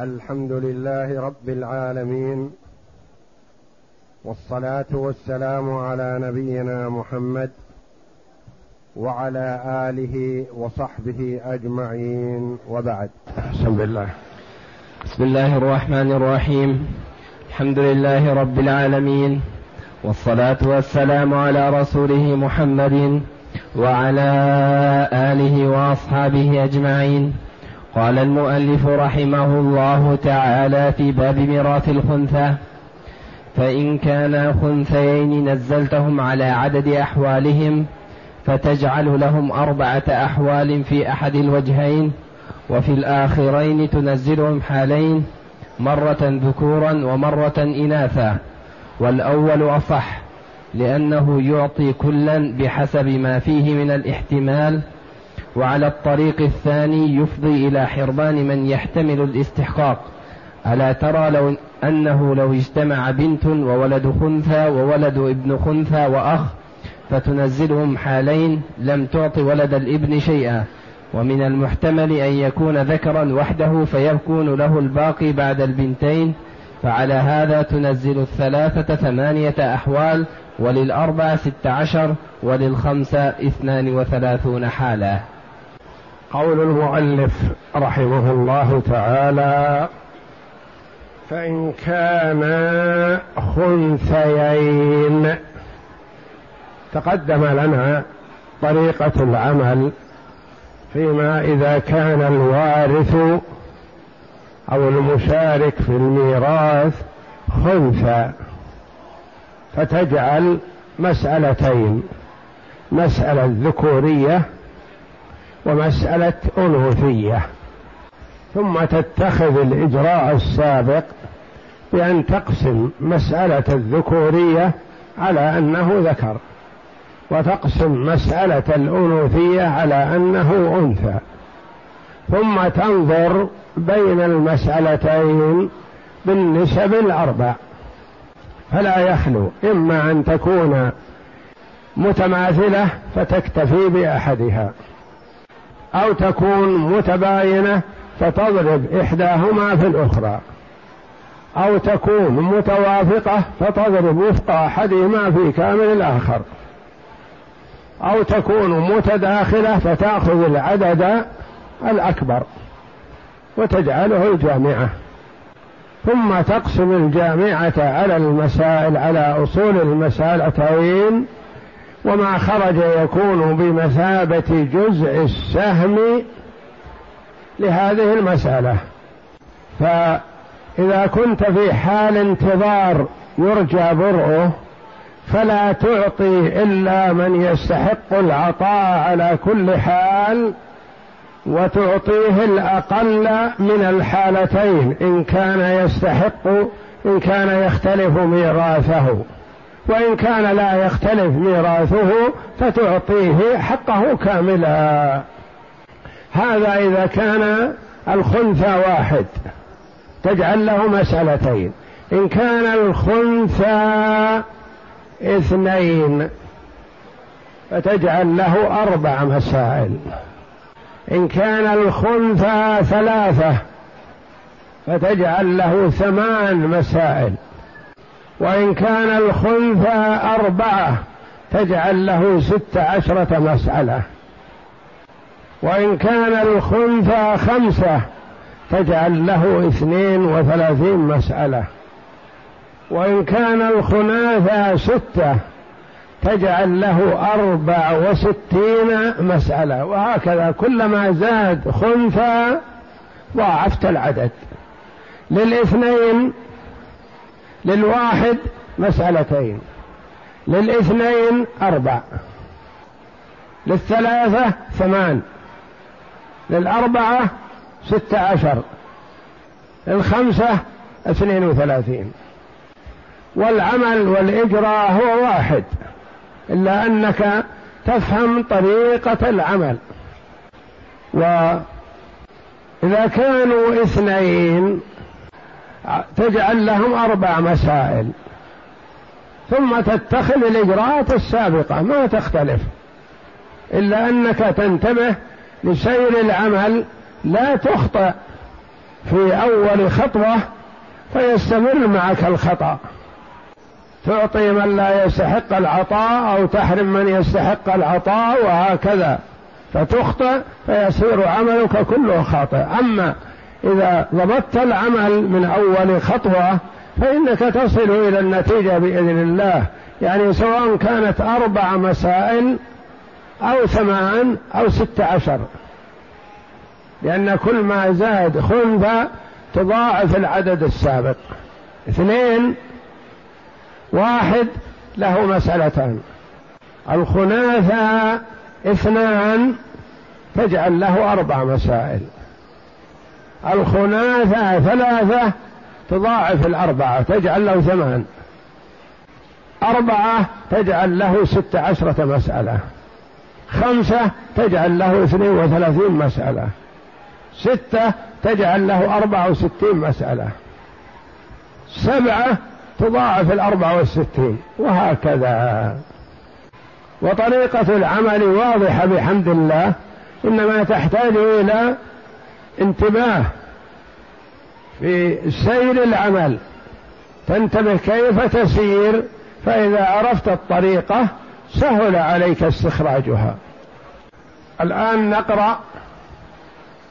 الحمد لله رب العالمين والصلاة والسلام على نبينا محمد وعلى آله وصحبه أجمعين وبعد. بسم الله. بسم الله الرحمن الرحيم. الحمد لله رب العالمين والصلاة والسلام على رسوله محمد وعلى آله وأصحابه أجمعين. قال المؤلف رحمه الله تعالى في باب ميراث الخنثى فإن كانا خنثيين نزلتهم على عدد أحوالهم فتجعل لهم أربعة أحوال في أحد الوجهين وفي الآخرين تنزلهم حالين مرة ذكورا ومرة إناثا والأول أصح لأنه يعطي كلا بحسب ما فيه من الاحتمال وعلى الطريق الثاني يفضي إلى حرمان من يحتمل الاستحقاق. ألا ترى لو أنه لو اجتمع بنت وولد خنثى وولد ابن خنثى وأخ فتنزلهم حالين لم تعط ولد الابن شيئا. ومن المحتمل أن يكون ذكرا وحده فيكون له الباقي بعد البنتين. فعلى هذا تنزل الثلاثة ثمانية أحوال وللأربع ست عشر وللخمسة اثنان وثلاثون حالا. قول المؤلف رحمه الله تعالى فإن كانا خنثيين. تقدم لنا طريقة العمل فيما إذا كان الوارث أو المشارك في الميراث خنثى فتجعل مسألتين مسألة ذكورية ومسألة أنوثية ثم تتخذ الإجراء السابق بأن تقسم مسألة الذكورية على أنه ذكر وتقسم مسألة الأنوثية على أنه أنثى. ثم تنظر بين المسألتين بالنسب الأربع. فلا يخلو إما أن تكون متماثلة فتكتفي بأحدها. أو تكون متباينة فتضرب إحداهما في الأخرى. أو تكون متوافقة فتضرب وفق أحدهما في كامل الآخر. أو تكون متداخلة فتأخذ العدد الأكبر وتجعله الجامعة. ثم تقسم الجامعة على المسائل على أصول المسألتين وما خرج يكون بمثابة جزء السهم لهذه المسألة. فإذا كنت في حال انتظار يرجى برؤه فلا تعطي إلا من يستحق العطاء على كل حال وتعطيه الأقل من الحالتين إن كان يستحق إن كان يختلف ميراثه. وإن كان لا يختلف ميراثه فتعطيه حقه كاملا. هذا إذا كان الخنثى واحد تجعل له مسألتين. إن كان الخنثى اثنين فتجعل له أربع مسائل. إن كان الخنثى ثلاثة فتجعل له ثمان مسائل. وإن كان الخنثى أربعة تجعل له ست عشرة مسألة. وإن كان الخنثى خمسة تجعل له اثنين وثلاثين مسألة. وإن كان الخناثى ستة تجعل له أربع وستين مسألة. وهكذا كلما زاد خنثى ضاعفت العدد. للإثنين للواحد مسألتين للاثنين أربع للثلاثة ثمان للأربعة ستة عشر للخمسة اثنين وثلاثين. والعمل والإجراء هو واحد إلا أنك تفهم طريقة العمل. وإذا كانوا اثنين تجعل لهم أربع مسائل. ثم تتخذ الإجراءات السابقة ما تختلف. إلا أنك تنتبه لسير العمل لا تخطئ في أول خطوة فيستمر معك الخطأ. تعطي من لا يستحق العطاء أو تحرم من يستحق العطاء وهكذا. فتخطئ فيصير عملك كله خاطئ. أما إذا ضبطت العمل من أول خطوة فإنك تصل إلى النتيجة بإذن الله. يعني سواء كانت أربع مسائل أو ثمان أو ست عشر. لأن كل ما زاد خنثى تضاعف العدد السابق. اثنين واحد له مسألتان. الخناثة اثنان تجعل له أربع مسائل. الخناثة ثلاثة تضاعف الأربعة تجعل له ثمان أربعة تجعل له ست عشرة مسألة. خمسة تجعل له اثنين وثلاثين مسألة. ستة تجعل له أربعة وستين مسألة. سبعة تضاعف الأربعة والستين وهكذا. وطريقة العمل واضحة بحمد الله إنما تحتاج إلى انتباه في سير العمل. تنتبه كيف تسير فإذا عرفت الطريقة سهل عليك استخراجها. الآن نقرأ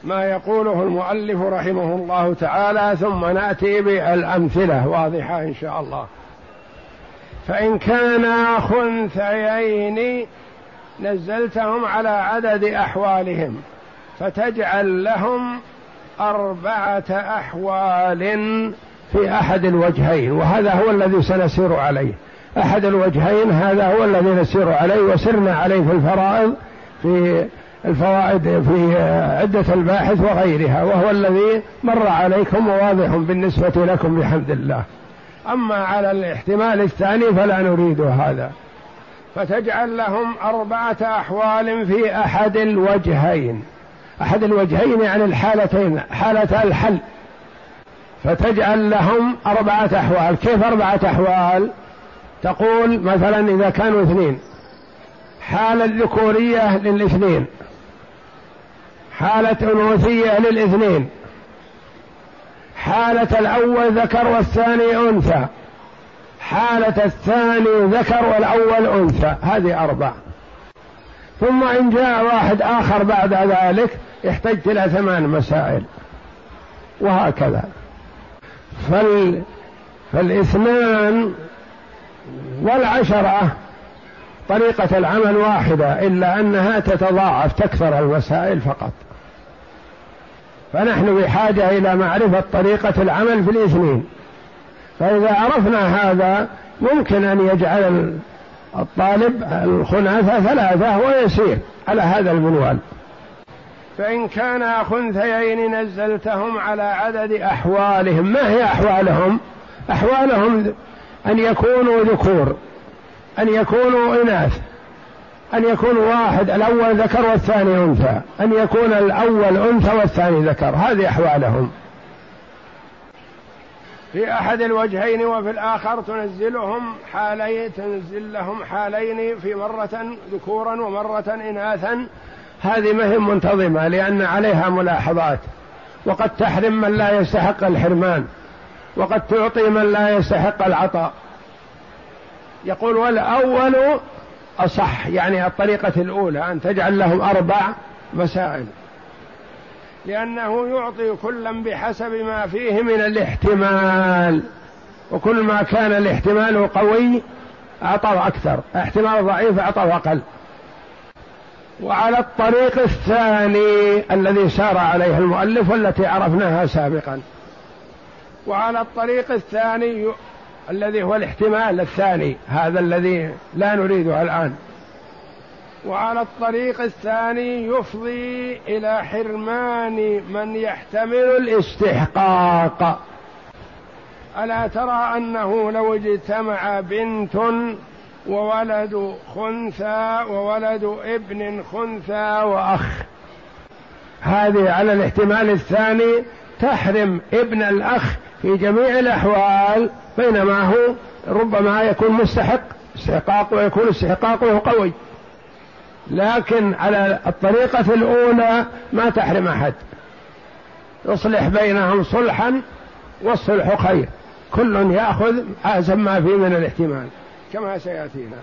ما يقوله المؤلف رحمه الله تعالى ثم نأتي بالأمثلة واضحة إن شاء الله. فإن كانا خنثيين نزلتهم على عدد أحوالهم. فتجعل لهم أربعة أحوال في أحد الوجهين وهذا هو الذي سنسير عليه. أحد الوجهين هذا هو الذي نسير عليه وسرنا عليه في الفرائض في الفوائد في عدة الباحث وغيرها وهو الذي مر عليكم وواضح بالنسبة لكم بحمد الله. أما على الاحتمال الثاني فلا نريد هذا. فتجعل لهم أربعة أحوال في أحد الوجهين. أحد الوجهين يعني الحالتين حالة الحل. فتجعل لهم أربعة أحوال. كيف أربعة أحوال؟ تقول مثلا إذا كانوا اثنين. حالة ذكورية للاثنين. حالة أنوثية للاثنين. حالة الأول ذكر والثاني أنثى. حالة الثاني ذكر والأول أنثى. هذه أربع ثم إن جاء واحد آخر بعد ذلك احتجت إلى ثمان مسائل. وهكذا. فال فالاثنان والعشرة طريقة العمل واحدة إلا أنها تتضاعف تكثر المسائل فقط. فنحن بحاجة إلى معرفة طريقة العمل في الاثنين فإذا عرفنا هذا يمكن أن يجعل الطالب الخناثة ثلاثة ويسير على هذا المنوال. فإن كان خنثيين نزلتهم على عدد أحوالهم. ما هي أحوالهم؟ أحوالهم أن يكونوا ذكور أن يكونوا إناث أن يكون واحد الأول ذكر والثاني أنثى أن يكون الأول أنثى والثاني ذكر. هذه أحوالهم. في أحد الوجهين وفي الآخر تنزلهم حالين تنزل لهم حالين في مرة ذكورا ومرة إناثا. هذه مهم منتظمة لأن عليها ملاحظات. وقد تحرم من لا يستحق الحرمان. وقد تعطي من لا يستحق العطاء. يقول والأول أصح يعني الطريقة الأولى أن تجعل لهم أربع مسائل. لأنه يعطي كلا بحسب ما فيه من الاحتمال. وكل ما كان الاحتمال قوي أعطاه أكثر. احتمال ضعيف أعطاه أقل. وعلى الطريق الثاني الذي سار عليه المؤلف والتي عرفناها سابقا. وعلى الطريق الثاني الذي هو الاحتمال الثاني هذا الذي لا نريده الآن. وعلى الطريق الثاني يفضي إلى حرمان من يحتمل الاستحقاق. ألا ترى أنه لو اجتمع بنت وولد خنثى وولد ابن خنثى وأخ؟ هذه على الاحتمال الثاني تحرم ابن الأخ في جميع الأحوال بينما هو ربما يكون مستحق استحقاق ويكون استحقاقه قوي. لكن على الطريقة الأولى ما تحرم أحد. اصلح بينهم صلحا والصلح خير. كل يأخذ حسب ما فيه من الاحتمال كما سيأتينا.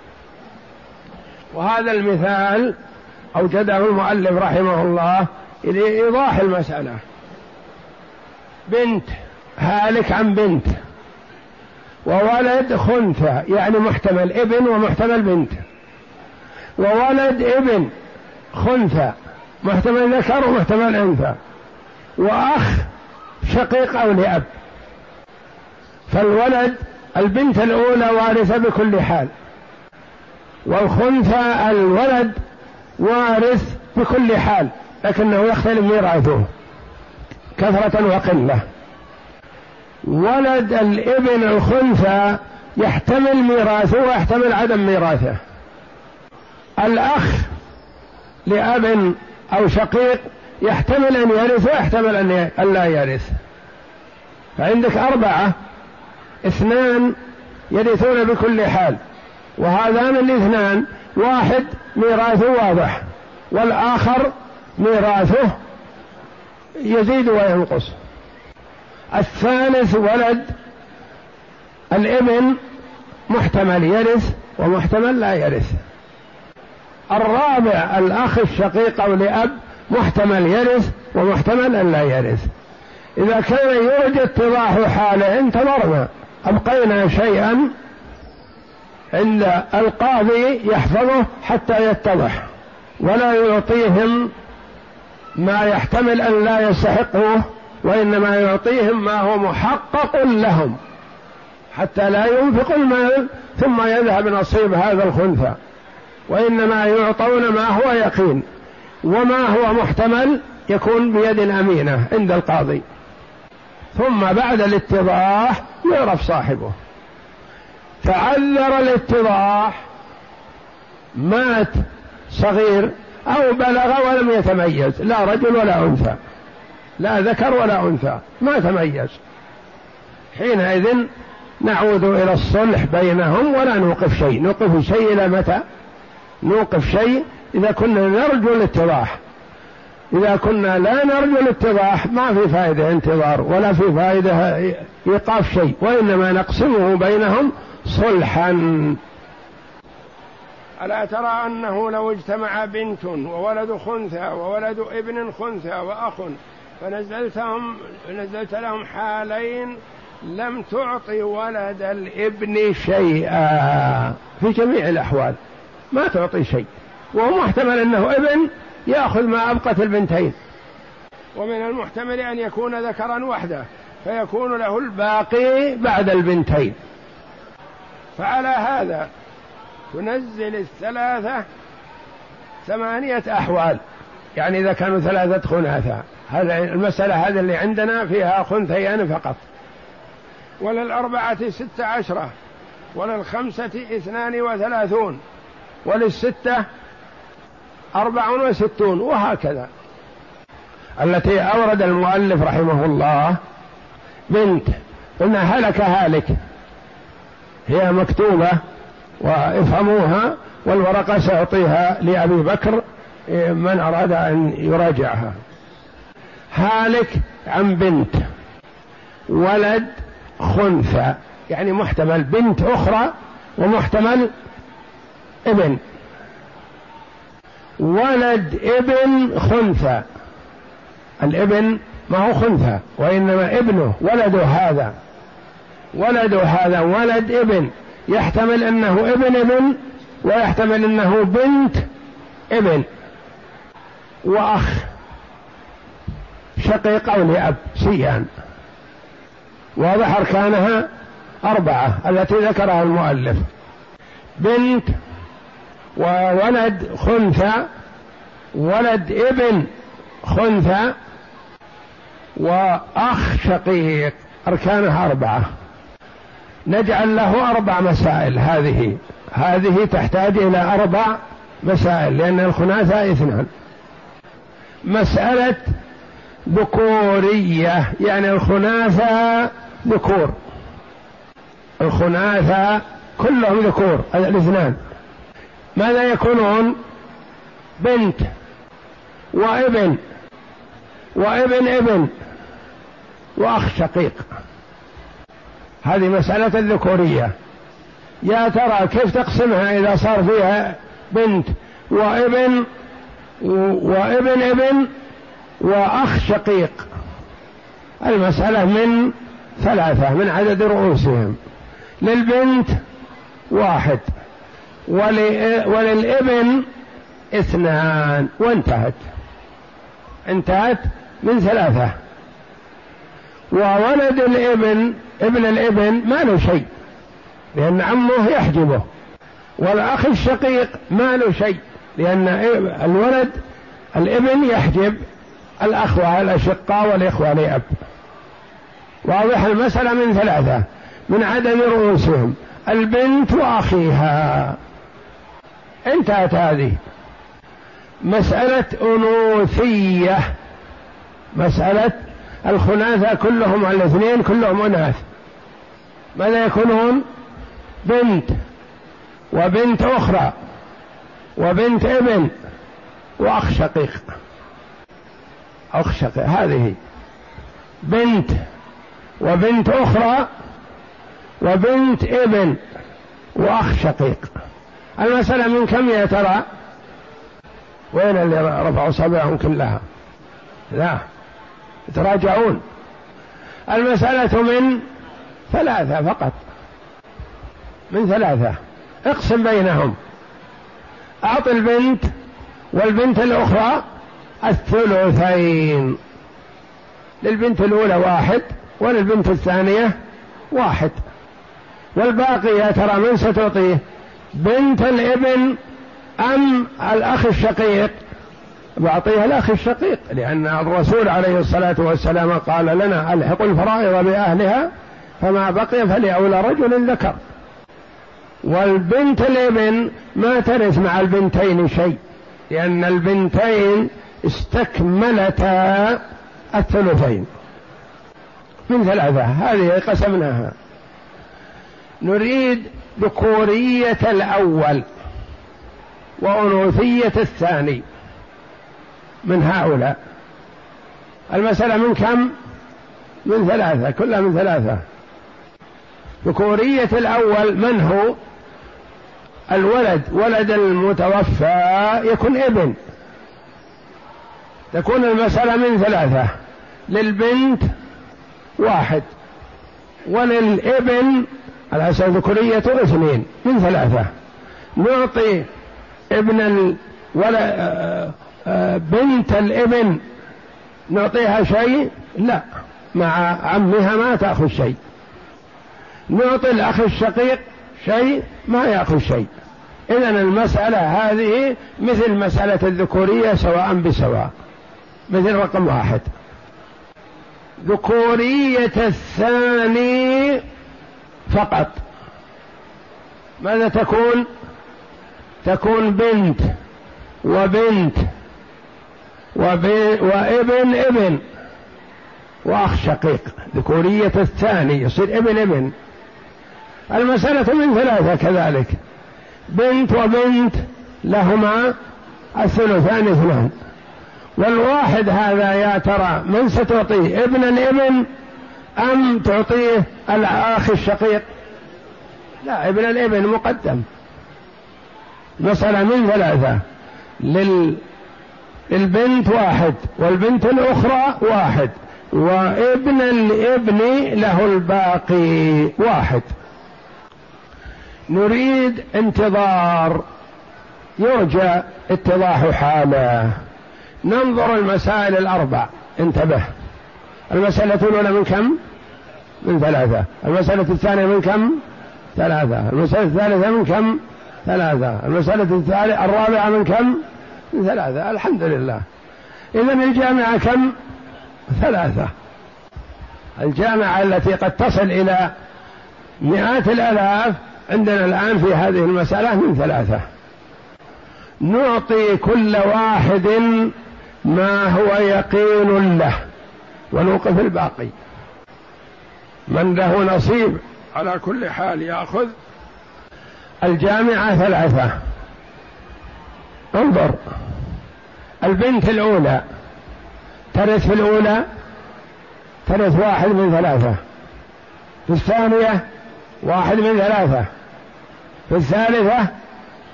وهذا المثال أوجده المؤلف رحمه الله لإيضاح المسألة. بنت هالك عن بنت وولد خنثى يعني محتمل ابن ومحتمل بنت. وولد ابن خنثى محتمل ذكر ومحتمل أنثى. وأخ شقيق أو لأب. فالولد البنت الأولى وارثة بكل حال. والخنثى الولد وارث بكل حال لكنه يختلف ميراثه كثرة وقلة. ولد الابن الخنثى يحتمل ميراثه ويحتمل عدم ميراثه. الأخ لأب أو شقيق يحتمل أن يرث ويحتمل أن لا يرث. فعندك أربعة اثنان يرثون بكل حال وهذان الاثنان واحد ميراثه واضح والآخر ميراثه يزيد وينقص. الثالث ولد الابن محتمل يرث ومحتمل لا يرث. الرابع الأخ الشقيق أو لأب محتمل يرث ومحتمل أن لا يرث. إذا كان يرجى اتضاح حاله انتظرنا. أبقينا شيئا عند القاضي يحفظه حتى يتضح. ولا يعطيهم ما يحتمل أن لا يستحقوه وإنما يعطيهم ما هو محقق لهم. حتى لا ينفق المال ثم يذهب نصيب هذا الخنثى. وإنما يعطون ما هو يقين وما هو محتمل يكون بيد أمينة عند القاضي. ثم بعد الاتضاح يعرف صاحبه. تعذر الاتضاح مات صغير أو بلغ ولم يتميز لا رجل ولا أنثى لا ذكر ولا أنثى ما تميز. حينئذ نعود إلى الصلح بينهم ولا نوقف شيء نوقف شيء إلى متى؟ نوقف شيء. إذا كنا نرجو الاتضاح. إذا كنا لا نرجو الاتضاح ما في فائدة انتظار ولا في فائدة إيقاف شيء وإنما نقسمه بينهم صلحا. ألا ترى أنه لو اجتمع بنت وولد خنثى وولد ابن خنثى وأخ فنزلتهم نزلت لهم حالين لم تعطي ولد الابن شيئا. في جميع الأحوال. ما تعطي شيء. وهو محتمل أنه ابن يأخذ ما أبقت البنتين. ومن المحتمل أن يكون ذكرا وحده فيكون له الباقي بعد البنتين. فعلى هذا تنزل الثلاثة ثمانية أحوال. يعني إذا كانوا ثلاثة خناثة هذا المسألة هذه اللي عندنا فيها خنثيان فقط. وللأربعة ستة عشرة وللخمسة اثنان وثلاثون. وللستة أربع وستون وهكذا. التي أورد المؤلف رحمه الله بنت قلنا هلك هالك. هي مكتوبة وافهموها والورقة سأعطيها لأبي بكر من أراد أن يراجعها. هالك عن بنت. ولد خنثى يعني محتمل بنت أخرى ومحتمل ابن. ولد ابن خنثى. الابن ما هو خنثى وإنما ابنه ولده هذا. ولده هذا ولد ابن. يحتمل أنه ابن ابن ويحتمل أنه بنت ابن. وأخ. شقيق أو لأب سيان واضح أركانها؟ أربعة التي ذكرها المؤلف. بنت وولد خنثى ولد ابن خنثى وأخ شقيق أركانها أربعة. نجعل له أربع مسائل هذه. هذه تحتاج إلى أربع مسائل لأن الخناثة اثنان. مسألة ذكورية يعني الخناثة ذكور الخناثة كلهم ذكور الاثنان. ماذا يكونون؟ بنت وابن وابن ابن وأخ شقيق. هذه مسألة الذكورية يا ترى كيف تقسمها إذا صار فيها بنت وابن وابن ابن وأخ شقيق؟ المسألة من ثلاثة من عدد رؤوسهم. للبنت واحد. وللابن اثنان. وانتهت. انتهت من ثلاثة. وولد الابن ابن الابن ما له شيء لأن عمه يحجبه. والأخ الشقيق ما له شيء لأن الولد الابن يحجب الأخوة الأشقاء والإخوة لأب. واضح المسألة من ثلاثة. من عدد رؤوسهم. البنت وأخيها. انتهت هذه. مسألة أنوثية. مسألة الخناثة كلهم الاثنين كلهم أناث. ماذا يكونون؟ بنت وبنت أخرى وبنت ابن وأخ شقيق. أخ شقيق هذه. بنت وبنت أخرى وبنت ابن وأخ شقيق. المسألة من كم يا ترى؟ وين اللي رفعوا صبعهم كلها؟ لا يتراجعون. المسألة من ثلاثة فقط. من ثلاثة. اقسم بينهم. أعط البنت والبنت الأخرى الثلثين. للبنت الأولى واحد وللبنت الثانية واحد. والباقي يا ترى من ستعطيه؟ بنت الابن أم الأخ الشقيق؟ بعطيها الأخ الشقيق لأن الرسول عليه الصلاة والسلام قال لنا ألحقوا الفرائض بأهلها فما بقي فلأولى رجل ذكر. والبنت الابن ما ترث مع البنتين شيء لأن البنتين استكملتا الثلثين. من ثلاثة؟ هذه قسمناها. نريد ذكورية الأول وأنوثية الثاني من هؤلاء. المسألة من كم؟ من ثلاثة كلها من ثلاثة. ذكورية الأول من هو؟ الولد ولد المتوفى يكون ابن. تكون المسألة من ثلاثة. للبنت واحد. وللابن على أساس ذكورية اثنين من ثلاثة. نعطي ابن ال... ولا آه، آه، بنت الابن نعطيها شيء؟ لا. مع عمها ما تأخذ شيء. نعطي الأخ الشقيق شيء؟ ما يأخذ شيء. إذا المسألة هذه مثل مسألة الذكورية سواء بسواء. مثل رقم واحد. ذكورية الثاني فقط. ماذا تكون تكون بنت وبنت وابن ابن. وأخ شقيق. ذكورية الثاني. يصير ابن ابن. المسألة من ثلاثة كذلك. بنت وبنت لهما الثلثان اثنان. والواحد هذا يا ترى من ستعطيه؟ ابن الابن أم تعطيه الأخ الشقيق؟ لا ابن الإبن مقدم. مسألة من ثلاثة. لل البنت واحد والبنت الأخرى واحد وابن الإبن له الباقي واحد. نريد انتظار. يرجى اتضاح حاله. ننظر المسائل الأربع. انتبه. المسألة الأولى من كم؟ من ثلاثة. المسألة الثانية من كم؟ ثلاثة. المسألة الثالثة من كم؟ ثلاثة. المسألة الثالثة الرابعة من كم؟ من ثلاثة. الحمد لله. إذا الجامعة كم؟ ثلاثة. الجامعة التي قد تصل إلى مئات الآلاف عندنا الآن في هذه المسألة من ثلاثة. نعطي كل واحد ما هو يقين له. ونوقف الباقي. من له نصيب. على كل حال ياخذ الجامعة ثلاثة. انظر. البنت الأولى. ترث في الأولى. ترث واحد من ثلاثة. في الثانية واحد من ثلاثة. في الثالثة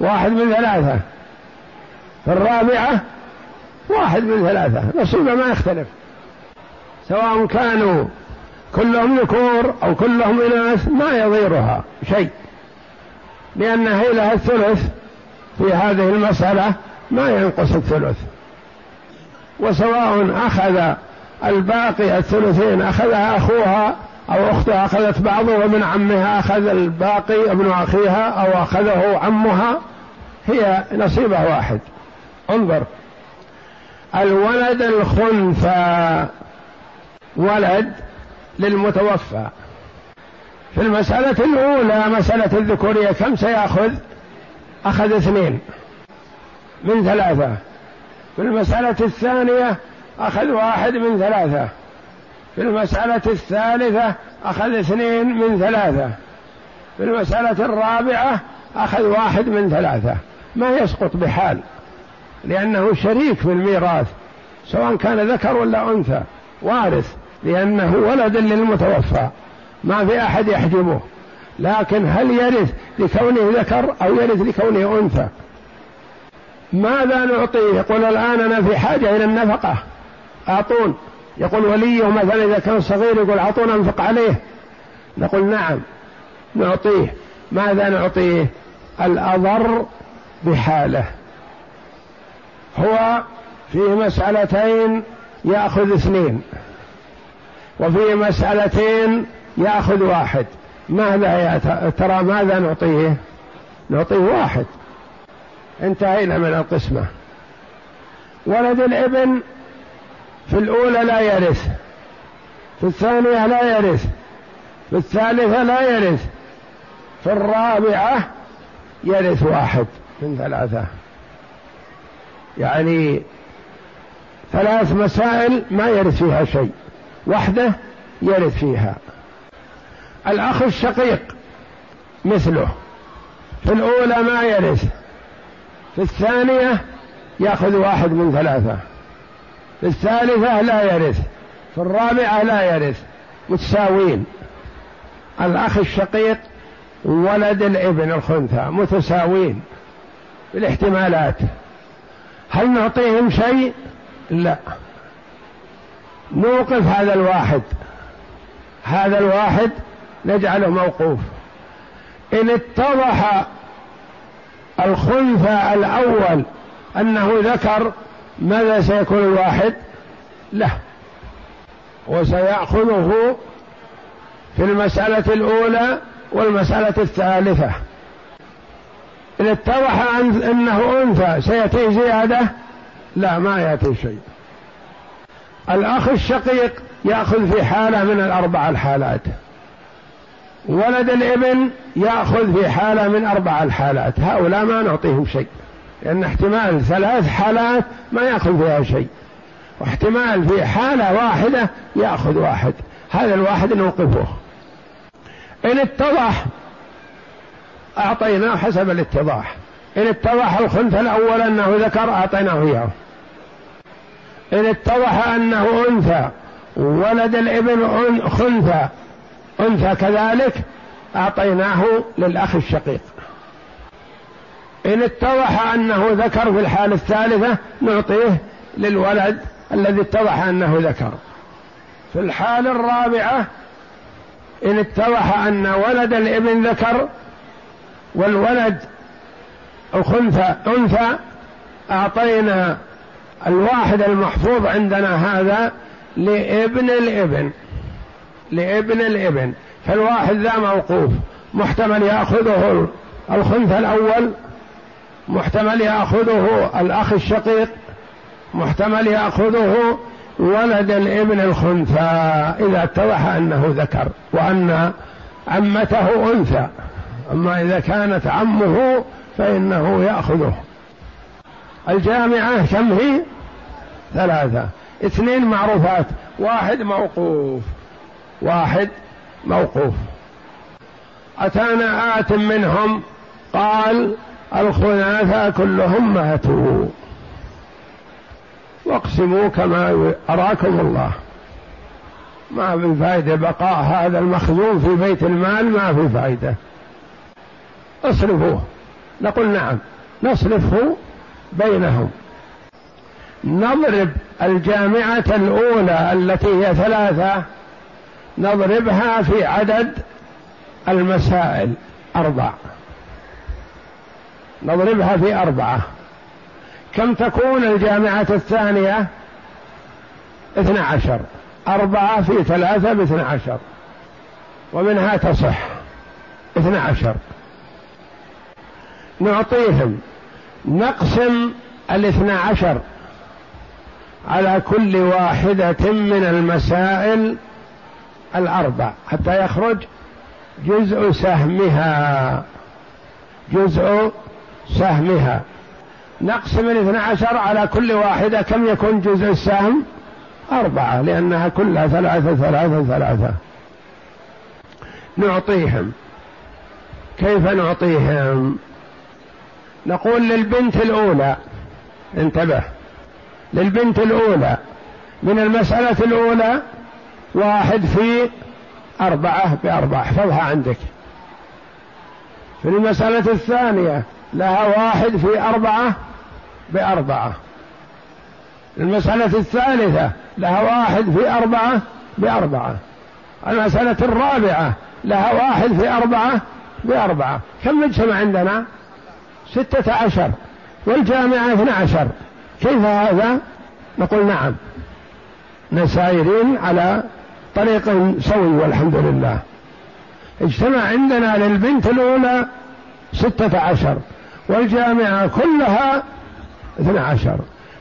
واحد من ثلاثة. في الرابعة واحد من ثلاثة. نصيبه ما يختلف. سواء كانوا كلهم ذكور أو كلهم إناث ما يضيرها شيء لأن هي لها الثلث في هذه المسألة ما ينقص الثلث. وسواء أخذ الباقي الثلثين أخذها أخوها أو أختها أخذت بعضه ومن عمها أخذ الباقي ابن أخيها أو أخذه عمها هي نصيبه واحد. انظر. الولد الخنثى ولد للمتوفى. في المسألة الأولى مسألة الذكورية كم سيأخذ؟ أخذ اثنين من ثلاثة. في المسألة الثانية أخذ واحد من ثلاثة. في المسألة الثالثة أخذ اثنين من ثلاثة. في المسألة الرابعة أخذ واحد من ثلاثة. ما يسقط بحال لأنه شريك في الميراث سواء كان ذكر ولا أنثى وارث. لأنه ولد للمتوفى ما في أحد يحجبه. لكن هل يرث لكونه ذكر أو يرث لكونه أنثى؟ ماذا نعطيه؟ يقول الآن أنا في حاجة إلى النفقة. أعطون. يقول وليه مثلا إذا كان صغير يقول أعطونا أنفق عليه. نقول نعم نعطيه. ماذا نعطيه؟ الأضر بحاله. هو في مسألتين يأخذ اثنين. وفي مسألتين يأخذ واحد. ماذا يا ترى ماذا نعطيه؟ نعطيه واحد. انتهينا من القسمة. ولد الابن في الأولى لا يرث. في الثانية لا يرث. في الثالثة لا يرث. في الرابعة يرث واحد من ثلاثة. يعني ثلاث مسائل ما يرث فيها شيء. وحده يرث فيها. الأخ الشقيق مثله. في الأولى ما يرث في الثانية يأخذ واحد من ثلاثة. في الثالثة لا يرث في الرابعة لا يرث. متساوين. الأخ الشقيق ولد الابن الخنثى. متساوين بالاحتمالات. هل نعطيهم شيء؟ لا. نوقف هذا الواحد. هذا الواحد نجعله موقوف. إن اتضح الخنثى الأول أنه ذكر ماذا سيكون الواحد؟ له وسيأخذه في المسألة الأولى والمسألة الثالثة. إن اتضح أنه أنثى سيأتي زيادة؟ لا ما يأتي شيء. الأخ الشقيق يأخذ في حالة من الأربع الحالات. ولد الإبن يأخذ في حالة من أربع الحالات. هؤلاء ما نعطيهم شيء لأن احتمال ثلاث حالات ما يأخذ فيها شيء. واحتمال في حالة واحدة يأخذ واحد. هذا الواحد نوقفه. إن اتضح أعطيناه حسب الاتضاح. إن اتضح الخنث الأول أنه ذكر أعطيناه إياه. إن اتضح أنه أنثى ولد الإبن خنثى. أنثى كذلك أعطيناه للأخ الشقيق. إن اتضح أنه ذكر في الحالة الثالثة نعطيه للولد الذي اتضح أنه ذكر. في الحالة الرابعة إن اتضح أن ولد الإبن ذكر والولد الخنثى أنثى أعطينا الواحد المحفوظ عندنا هذا لابن الابن لابن الابن. فالواحد ذا موقوف. محتمل يأخذه الخنثى الأول محتمل يأخذه الأخ الشقيق محتمل يأخذه ولد الابن الخنثى إذا اتضح أنه ذكر وأن عمته أنثى. أما إذا كانت عمه فإنه يأخذه. الجامعة كم هي؟ ثلاثة. اثنين معروفات. واحد موقوف. واحد موقوف. أتانا آت منهم؟ قال الخناثة كلهم ماتوا. واقسموا كما أراكم الله. ما في فائدة بقاء هذا المخزون في بيت المال؟ ما في فائدة اصرفوه. نقول نعم نصرفه بينهم. نضرب الجامعة الأولى التي هي ثلاثة نضربها في عدد المسائل أربع نضربها في أربعة. كم تكون الجامعة الثانية؟ اثنى عشر. أربعة في ثلاثة باثنى عشر. ومنها تصح. اثنى عشر. نعطيهم. نقسم الاثنى عشر. على كل واحدة من المسائل الأربع حتى يخرج جزء سهمها جزء سهمها. نقسم الاثنى عشر على كل واحدة كم يكون جزء السهم؟ أربعة لأنها كلها ثلاثة ثلاثة ثلاثة. نعطيهم. كيف نعطيهم؟ نقول للبنت الأولى انتبه. للبنت الأولى. من المسألة الأولى واحد في أربعة بأربعة. احفظها عندك. في المسألة الثانية لها واحد في أربعة بأربعة. المسألة الثالثة لها واحد في أربعة بأربعة. المسألة الرابعة لها واحد في أربعة بأربعة. كم مجتمع عندنا؟ ستة عشر. والجامعة اثنى عشر. كيف هذا؟ نقول نعم. نسائرين على طريق سوي والحمد لله. اجتمع عندنا للبنت الأولى ستة عشر والجامعة كلها اثنى عشر.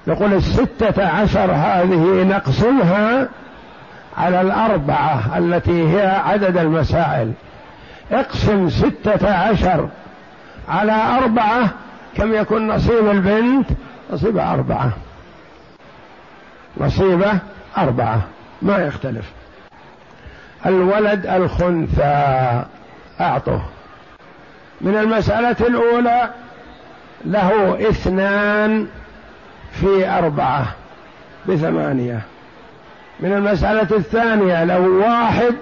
نقول الستة عشر هذه نقسمها على الأربعة التي هي عدد المسائل. اقسم ستة عشر على أربعة كم يكون نصيب البنت؟ نصيبه أربعة. نصيبه أربعة. ما يختلف. الولد الخنثى. أعطه. من المسألة الأولى له اثنان في أربعة بثمانية. من المسألة الثانية له واحد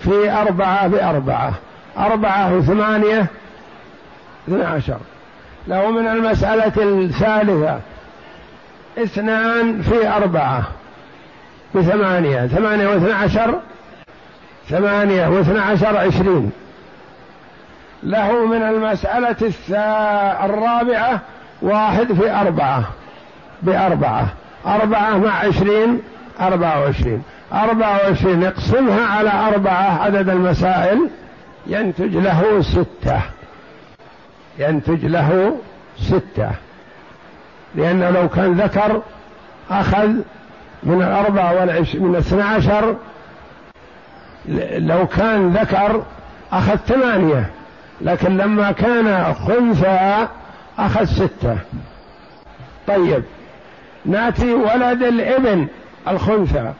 في أربعة بأربعة. أربعة وثمانية اثنى عشر. له من المسألة الثالثة. اثنان في أربعة. بثمانية. ثمانية واثنى عشر. ثمانية واثنى عشر عشرين. له من المسألة الرابعة واحد في أربعة. بأربعة. أربعة مع عشرين. أربعة وعشرين. أربعة وعشرين. اقسمها على أربعة عدد المسائل. ينتج له ستة. ينتج له ستة. لأنه لو كان ذكر أخذ من الأربعة والعش من الاثنى عشر لو كان ذكر أخذ ثمانية. لكن لما كان خنثى أخذ ستة. طيب ناتي ولد الإبن الخنثى.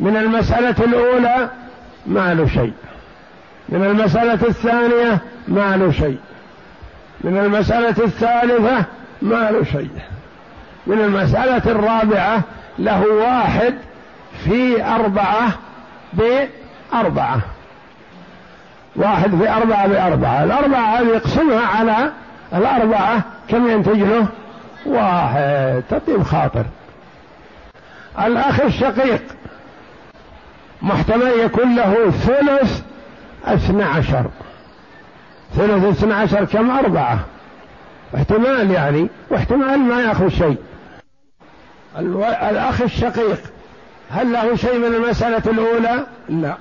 من المسألة الأولى ما له شيء. من المسألة الثانية ما له شيء. من المسألة الثالثة ما له شيء. من المسألة الرابعة له واحد في أربعة بأربعة. واحد في أربعة بأربعة. الأربعة هذه يقسمها على الأربعة. كم ينتج له؟ واحد. تطيب خاطر. الأخ الشقيق محتمل يكون له ثلث اثنى عشر. ثلث اثنى عشر كم؟ أربعة. احتمال يعني واحتمال ما يأخذ شيء. الأخ الشقيق هل له شيء من المسألة الأولى؟ لا.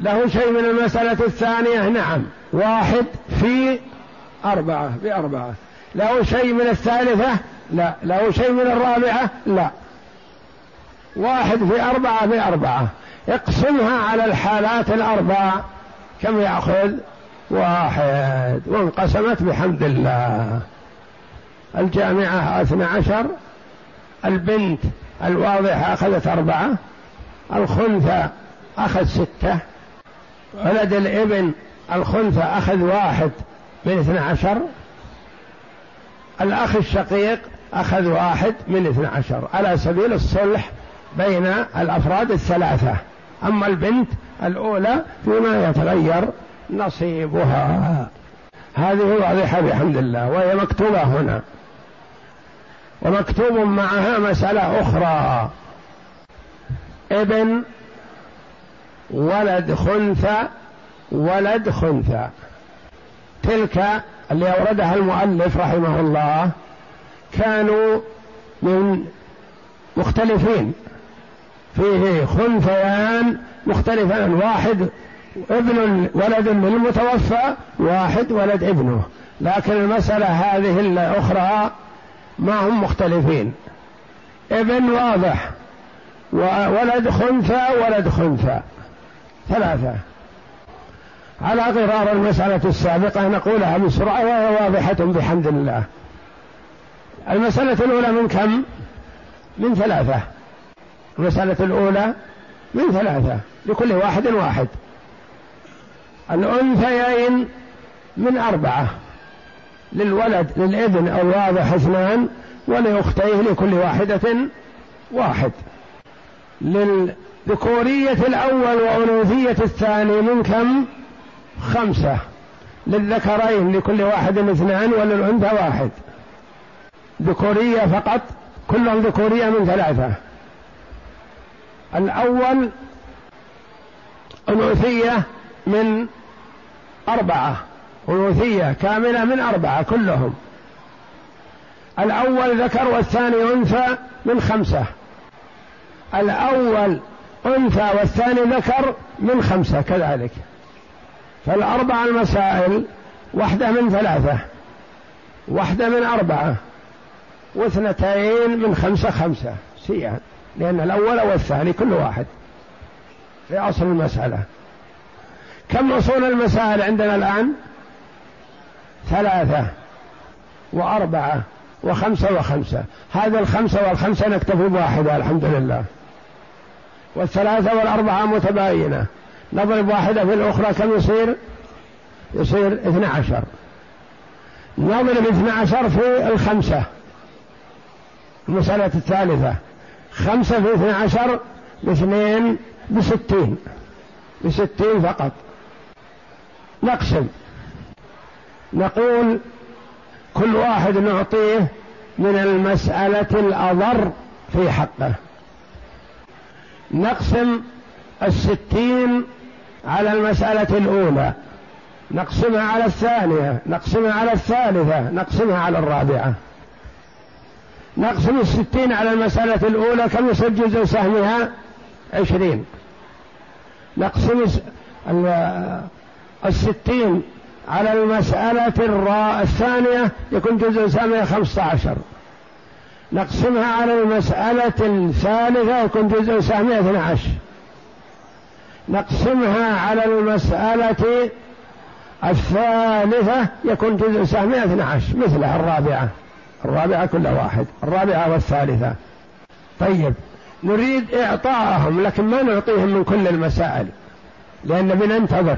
له شيء من المسألة الثانية؟ نعم. واحد في أربعة بأربعة له شيء من الثالثة؟ لا. له شيء من الرابعة؟ لا. واحد في أربعة في أربعة. اقسمها على الحالات الأربع. كم يأخذ؟ واحد وانقسمت بحمد الله. الجامعة اثنى عشر البنت الواضحة أخذت أربعة الخنثى أخذ ستة ولد الابن الخنثى أخذ واحد من اثنى عشر الأخ الشقيق أخذ واحد من اثنى عشر. على سبيل الصلح بين الأفراد الثلاثة أما البنت الأولى فيما يتغير نصيبها. هذه واضحة بحمد الله وهي مكتوبة هنا. ومكتوب معها مسألة أخرى. ابن ولد خنثى ولد خنثى. تلك اللي أوردها المؤلف رحمه الله كانوا من مختلفين. فيه خنثيان مختلفان واحد ابن ولد للمتوفى واحد ولد ابنه. لكن المسألة هذه الأخرى ما هم مختلفين. ابن واضح. وولد خنثى ولد خنثى. ثلاثة. على غرار المسألة السابقة نقولها بسرعة وهي واضحة بحمد الله. المسألة الأولى من كم؟ من ثلاثة. المسألة الأولى من ثلاثة. لكل واحد واحد. الأنثيين من أربعة للولد للإبن الواضح اثنان ولأختيه لكل واحدة واحد. للذكورية الأول وأنوثية الثاني من كم؟ خمسة. للذكرين لكل واحد اثنان وللأنثى واحد. ذكورية فقط كلهم ذكورية من ثلاثة. الأول أنوثية من أربعة أنوثية كاملة من أربعة كلهم. الأول ذكر والثاني أنثى من خمسة. الأول أنثى والثاني ذكر من خمسة كذلك. فالأربع المسائل واحدة من ثلاثة واحدة من أربعة واثنتين من خمسة خمسة سيان لأن الأول والثاني كل واحد في أصل المسألة. كم أصول المسائل عندنا الآن؟ ثلاثة وأربعة وخمسة وخمسة. هذا الخمسة والخمسة نكتفي بواحدة الحمد لله. والثلاثة والأربعة متباينة. نضرب واحدة في الأخرى كم يصير؟ يصير اثنى عشر. نضرب اثنى عشر في الخمسة المسألة الثالثة. خمسة في اثنى عشر باثنين بستين. بستين فقط. نقسم نقول كل واحد نعطيه من المسألة الأضر في حقه. نقسم الستين على المسألة الأولى. نقسمها على الثانية. نقسمها على الثالثة. نقسمها على الرابعة. نقسم الستين على المسألة الأولى كم يصير جزء سهمها؟ عشرين. نقسم الستين على المسألة الثانية يكون جزء سهمها خمسة عشر. نقسمها على المسألة الثالثة يكون جزء اثنى عشر. نقسمها على المسألة الثالثة يكون جزء اثنى عشر مثلها الرابعة. الرابعة كل واحد الرابعة والثالثة. طيب نريد إعطاءهم لكن ما نعطيهم من كل المسائل لأن بننتظر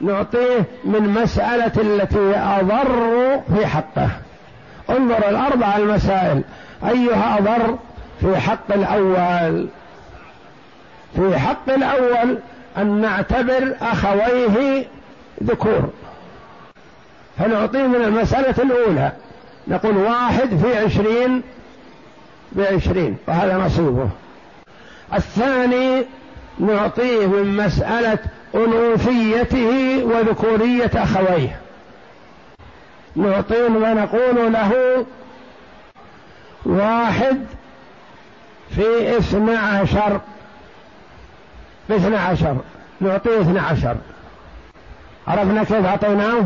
نعطيه من مسألة التي أضر في حقه. انظر الأربع المسائل. أيها أضر في حق الأول. في حق الأول أن نعتبر أخويه ذكور. فنعطيه من المسألة الأولى. نقول واحد في عشرين بعشرين وهذا نصيبه. الثاني نعطيه من مسألة أنوثيته وذكورية أخويه. نعطيه ونقول له واحد في اثنى عشر. باثنى عشر. نعطيه اثنى عشر. عرفنا كيف أعطيناه؟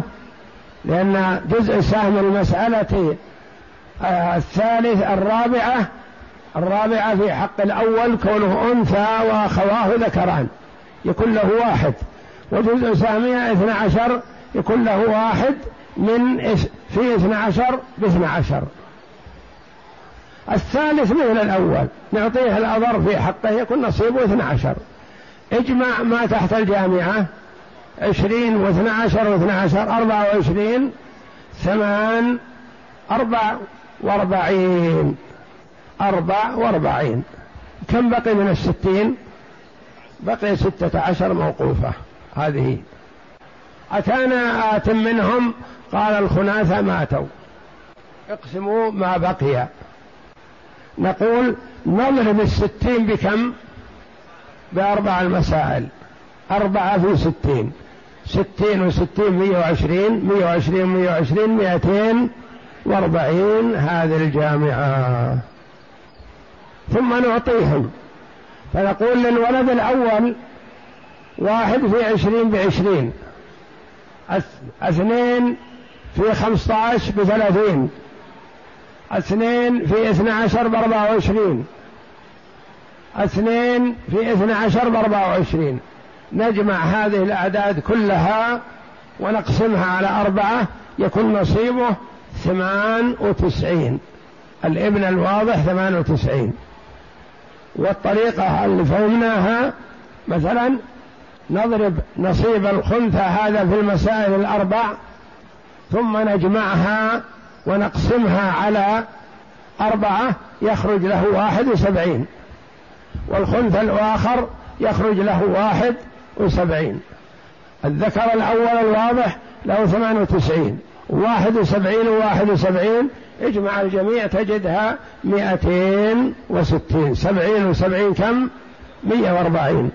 لأن جزء سهم المسألة آه، الثالث الرابعة. الرابعة في حق الأول كونه أنثى وأخواه ذكران. يكون له واحد. وجزء سهمها اثنى عشر يكون له واحد من في اثنى عشر باثنى عشر. الثالث مثل الأول. نعطيه الأضر في حقه يكون نصيبه اثنى عشر. اجمع ما تحت الجامعة. عشرين واثنى عشر واثنى عشر أربعة وعشرين ثمان أربع وأربعين. أربع وأربعين. كم بقي من الستين؟ بقي ستة عشر موقوفة. هذه. أتانا آت منهم؟ قال الخناثة ماتوا. اقسموا ما بقي. نقول نضرب الستين بكم؟ بأربع المسائل. أربعة في ستين. ستين وستين مية وعشرين مية وعشرين مية وعشرين مئتين وأربعين. هذه الجامعة. ثم نعطيهم. فنقول للولد الأول واحد في عشرين بعشرين. أثنين في خمسة عشر بثلاثين. أثنين في اثنى عشر بأربعة وعشرين. أثنين في اثنى عشر بأربعة وعشرين. نجمع هذه الأعداد كلها ونقسمها على أربعة يكون نصيبه ثمان وتسعين. الابن الواضح ثمان وتسعين. والطريقة اللي فهمناها. مثلا نضرب نصيب الخنثى هذا في المسائل الأربع ثم نجمعها ونقسمها على أربعة يخرج له واحد وسبعين. والخنثى الآخر يخرج له واحد وسبعين. الذكر الأول الواضح له ثمان وتسعين. واحد وسبعين وواحد وسبعين اجمع الجميع تجدها مئتين وستين. سبعين وسبعين كم؟ مئة وأربعين.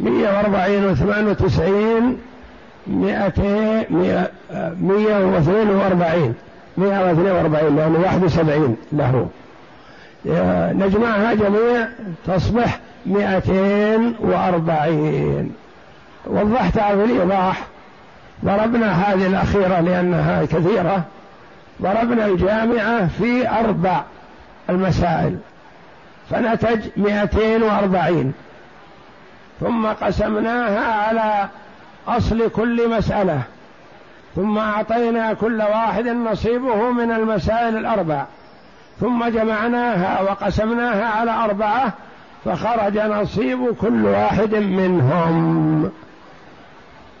مئة وأربعين وثمان وتسعين مئة, مئة واثنين وأربعين. مئة واثنين وأربعين لأنه واحد وسبعين له. نجمعها جميع تصبح مئتين وأربعين. وضحتها في الإيضاح؟ ضربنا هذه الأخيرة لأنها كثيرة. ضربنا الجامعة في أربع المسائل. فنتج مئتين وأربعين. ثم قسمناها على أصل كل مسألة. ثم أعطينا كل واحد نصيبه من المسائل الأربع. ثم جمعناها وقسمناها على أربعة فخرج نصيب كل واحد منهم.